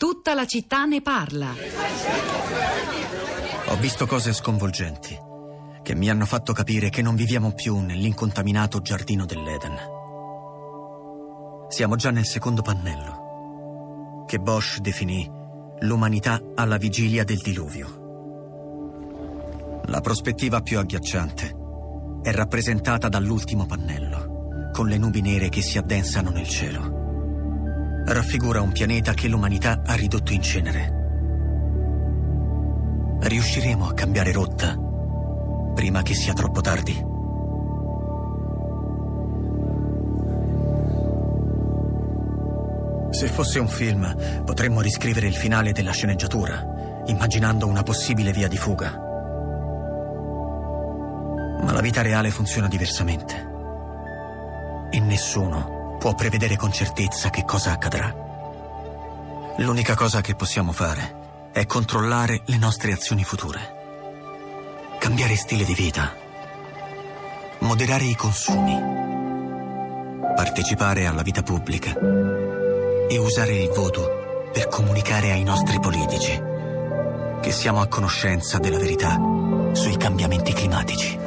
Tutta la città ne parla. Ho visto cose sconvolgenti che mi hanno fatto capire che non viviamo più nell'incontaminato giardino dell'Eden. Siamo già nel secondo pannello, che Bosch definì l'umanità alla vigilia del diluvio. La prospettiva più agghiacciante è rappresentata dall'ultimo pannello, con le nubi nere che si addensano nel cielo raffigura un pianeta che l'umanità ha ridotto in cenere. Riusciremo a cambiare rotta prima che sia troppo tardi? Se fosse un film, potremmo riscrivere il finale della sceneggiatura, immaginando una possibile via di fuga. Ma la vita reale funziona diversamente. E nessuno può prevedere con certezza che cosa accadrà. L'unica cosa che possiamo fare è controllare le nostre azioni future. Cambiare stile di vita. Moderare i consumi. Partecipare alla vita pubblica. E usare il voto per comunicare ai nostri politici che siamo a conoscenza della verità sui cambiamenti climatici.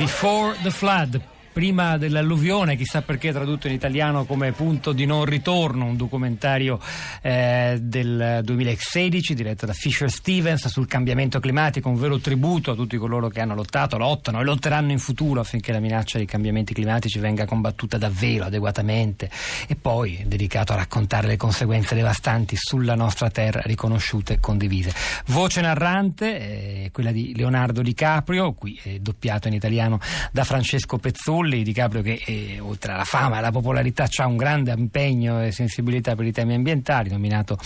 Before the Flood prima dell'alluvione, chissà perché tradotto in italiano come punto di non ritorno, un documentario eh, del 2016 diretto da Fisher Stevens sul cambiamento climatico, un vero tributo a tutti coloro che hanno lottato, lottano e lotteranno in futuro affinché la minaccia dei cambiamenti climatici venga combattuta davvero, adeguatamente e poi dedicato a raccontare le conseguenze devastanti sulla nostra terra riconosciute e condivise. Voce narrante, eh, quella di Leonardo DiCaprio, qui è doppiato in italiano da Francesco Pezzoni Di Caprio che eh, oltre alla fama e alla popolarità ha un grande impegno e sensibilità per i temi ambientali, nominato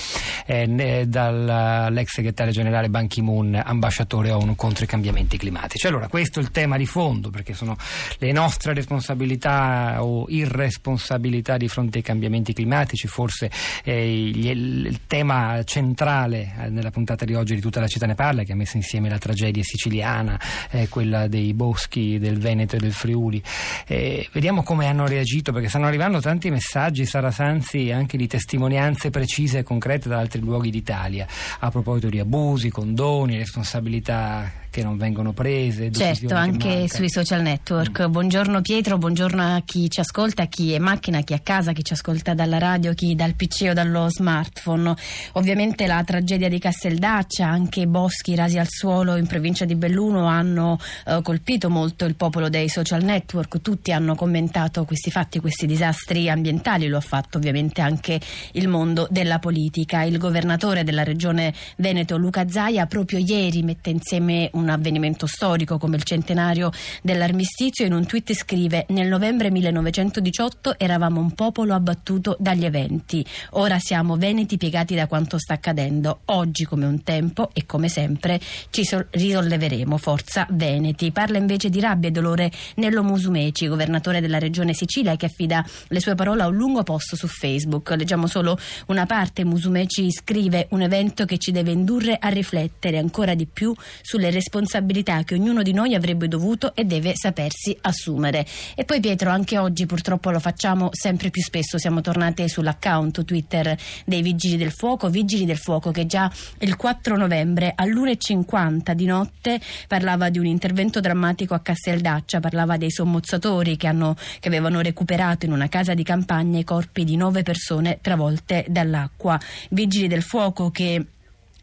eh, dall'ex segretario generale Ban Ki-moon ambasciatore ONU contro i cambiamenti climatici. Allora questo è il tema di fondo perché sono le nostre responsabilità o irresponsabilità di fronte ai cambiamenti climatici, forse eh, il, il, tema centrale eh, nella puntata di oggi di tutta la città ne parla che ha messo insieme la tragedia siciliana, eh, quella dei boschi del Veneto e del Friuli eh, vediamo come hanno reagito perché stanno arrivando tanti messaggi, Sara Sanzi, anche di testimonianze precise e concrete da altri luoghi d'Italia a proposito di abusi, condoni, responsabilità che non vengono prese. Certo, anche sui social network. Mm. Buongiorno Pietro, buongiorno a chi ci ascolta, a chi è in macchina, a chi è a casa, a chi ci ascolta dalla radio, chi dal PC o dallo smartphone. Ovviamente la tragedia di Casteldaccia, anche boschi rasi al suolo in provincia di Belluno hanno eh, colpito molto il popolo dei social network. Tutti hanno commentato questi fatti, questi disastri ambientali, lo ha fatto ovviamente anche il mondo della politica. Il governatore della regione Veneto, Luca Zaia, proprio ieri mette insieme un un avvenimento storico come il centenario dell'armistizio, in un tweet scrive nel novembre 1918 eravamo un popolo abbattuto dagli eventi, ora siamo veneti piegati da quanto sta accadendo, oggi come un tempo e come sempre ci risolleveremo, forza veneti. Parla invece di rabbia e dolore Nello Musumeci, governatore della regione Sicilia che affida le sue parole a un lungo post su Facebook. Leggiamo solo una parte, Musumeci scrive un evento che ci deve indurre a riflettere ancora di più sulle responsabilità responsabilità che ognuno di noi avrebbe dovuto e deve sapersi assumere. E poi Pietro, anche oggi purtroppo lo facciamo sempre più spesso, siamo tornati sull'account Twitter dei Vigili del Fuoco, Vigili del Fuoco che già il 4 novembre all'1.50 di notte parlava di un intervento drammatico a Casteldaccia, parlava dei sommozzatori che, hanno, che avevano recuperato in una casa di campagna i corpi di nove persone travolte dall'acqua. Vigili del Fuoco che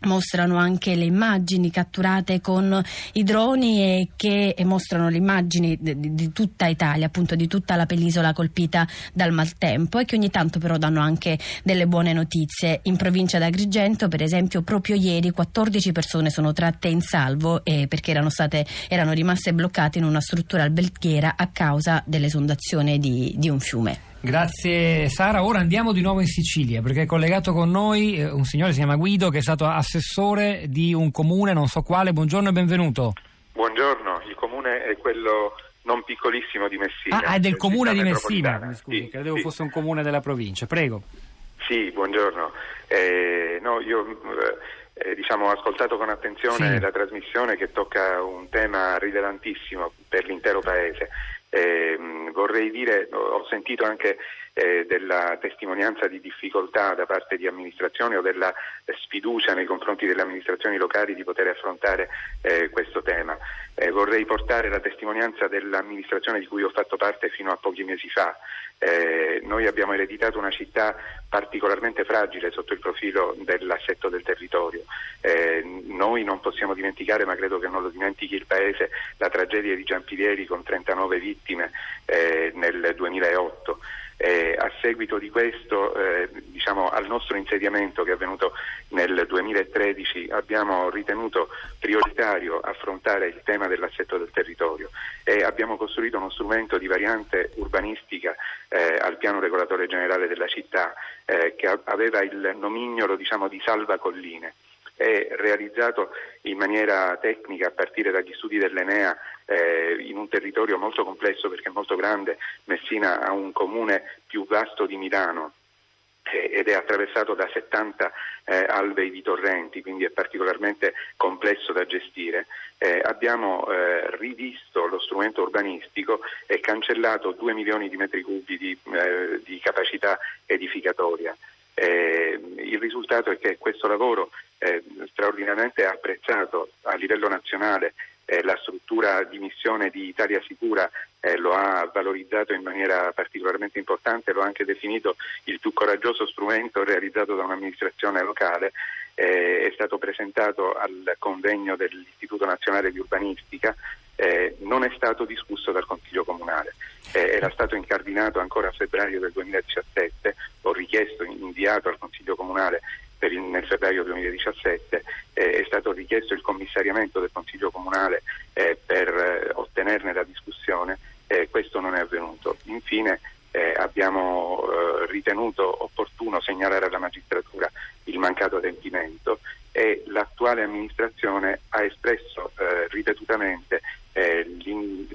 mostrano anche le immagini catturate con i droni e che mostrano le immagini di, di, tutta Italia, appunto di tutta la penisola colpita dal maltempo e che ogni tanto però danno anche delle buone notizie. In provincia d'Agrigento, per esempio, proprio ieri 14 persone sono tratte in salvo eh, perché erano, state, erano rimaste bloccate in una struttura alberghiera a causa dell'esondazione di, di un fiume. Grazie Sara, ora andiamo di nuovo in Sicilia perché è collegato con noi eh, un signore si chiama Guido che è stato assessore di un comune, non so quale, buongiorno e benvenuto. Buongiorno, il comune è quello non piccolissimo di Messina. Ah, è del comune di Messina, mi scusi, sì, credevo sì. fosse un comune della provincia, prego. Sì, buongiorno. Eh, no, io eh, eh diciamo, ho ascoltato con attenzione sì. la trasmissione che tocca un tema rilevantissimo per l'intero Paese eh, vorrei dire, ho sentito anche eh, della testimonianza di difficoltà da parte di amministrazioni o della sfiducia nei confronti delle amministrazioni locali di poter affrontare eh, questo tema. Eh, vorrei portare la testimonianza dell'amministrazione di cui ho fatto parte fino a pochi mesi fa. Eh, noi abbiamo ereditato una città particolarmente fragile sotto il profilo dell'assetto del territorio. Noi non possiamo dimenticare, ma credo che non lo dimentichi il Paese, la tragedia di Giampilieri con 39 vittime eh, nel 2008. Eh, a seguito di questo, eh, diciamo, al nostro insediamento che è avvenuto nel 2013, abbiamo ritenuto prioritario affrontare il tema dell'assetto del territorio e abbiamo costruito uno strumento di variante urbanistica eh, al piano regolatore generale della città eh, che aveva il nomignolo diciamo, di salva colline è realizzato in maniera tecnica a partire dagli studi dell'Enea eh, in un territorio molto complesso perché è molto grande. Messina ha un comune più vasto di Milano eh, ed è attraversato da 70 eh, alvei di torrenti, quindi è particolarmente complesso da gestire. Eh, abbiamo eh, rivisto lo strumento urbanistico e cancellato 2 milioni di metri cubi di, eh, di capacità edificatoria. Eh, il risultato è che questo lavoro eh, straordinariamente apprezzato a livello nazionale eh, la struttura di missione di Italia Sicura eh, lo ha valorizzato in maniera particolarmente importante, lo ha anche definito il più coraggioso strumento realizzato da un'amministrazione locale, eh, è stato presentato al convegno dell'Istituto Nazionale di Urbanistica, eh, non è stato discusso dal Consiglio Comunale, eh, era stato incardinato ancora a febbraio del 2017, ho richiesto, inviato al Consiglio Comunale il, nel febbraio 2017 eh, è stato richiesto il commissariamento del Consiglio Comunale eh, per eh, ottenerne la discussione, questo non è avvenuto. Infine eh, abbiamo ritenuto opportuno segnalare alla magistratura il mancato adempimento e l'attuale amministrazione ha espresso eh,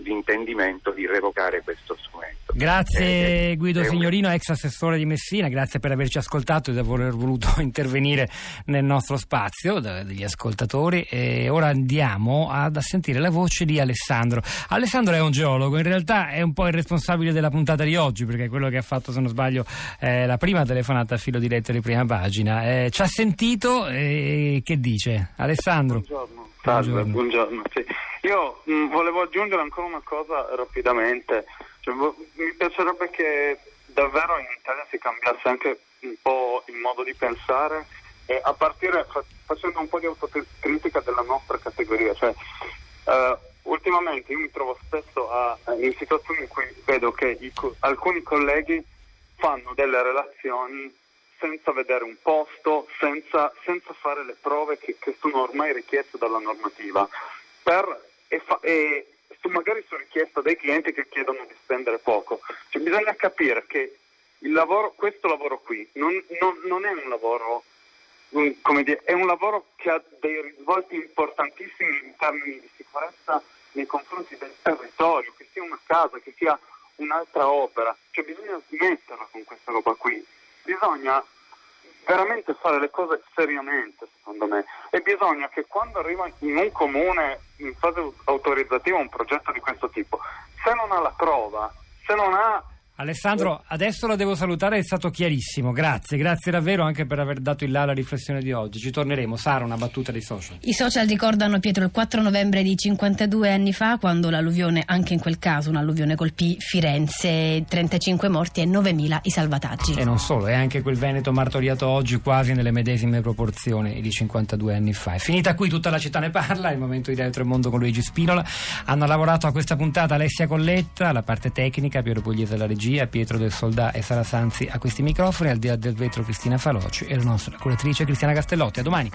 l'intendimento di revocare questo strumento. Grazie eh, Guido Signorino, ex assessore di Messina, grazie per averci ascoltato e di aver voluto intervenire nel nostro spazio degli ascoltatori. E ora andiamo ad, a sentire la voce di Alessandro. Alessandro è un geologo, in realtà è un po' il responsabile della puntata di oggi perché è quello che ha fatto, se non sbaglio, eh, la prima telefonata a filo diretto di prima pagina. Eh, ci ha sentito e che dice? Alessandro. Buongiorno. Salve, buongiorno. buongiorno sì. Io mh, mm, volevo aggiungere ancora una cosa rapidamente. Cioè, mi piacerebbe che davvero in Italia si cambiasse anche un po' il modo di pensare e a partire fa- facendo un po' di autocritica della nostra categoria. Cioè, uh, ultimamente io mi trovo spesso a, in situazioni in cui vedo che i, alcuni colleghi fanno delle relazioni senza vedere un posto, senza, senza fare le prove che, che, sono ormai richieste dalla normativa. Per, e, fa, e, magari su richiesta dei clienti che chiedono di spendere poco. Cioè, bisogna capire che lavoro, questo lavoro qui non, non, non è un lavoro, come dire, è un lavoro che ha dei risvolti importantissimi in termini di sicurezza nei confronti del territorio, che sia una casa, che sia un'altra opera. Cioè bisogna smetterla con questa roba qui. Bisogna veramente fare le cose seriamente, secondo me. E bisogna che quando arriva in un comune in fase autorizzativa un progetto di questo tipo, se non ha la prova, se non ha Alessandro, adesso la devo salutare, è stato chiarissimo, grazie, grazie davvero anche per aver dato il là alla riflessione di oggi. Ci torneremo, Sara, una battuta dei social. I social ricordano Pietro il 4 novembre di 52 anni fa, quando l'alluvione, anche in quel caso un'alluvione colpì Firenze, 35 morti e 9.000 i salvataggi. E non solo, è anche quel Veneto martoriato oggi quasi nelle medesime proporzioni di 52 anni fa. È finita qui, tutta la città ne parla, è il momento di Dentro il Mondo con Luigi Spinola. Hanno lavorato a questa puntata Alessia Colletta, la parte tecnica, Piero Pugliese alla regia regia, Pietro del Soldà e Sara Sanzi a questi microfoni, al di là del vetro Cristina Faloci e la nostra curatrice Cristiana Castellotti. A domani.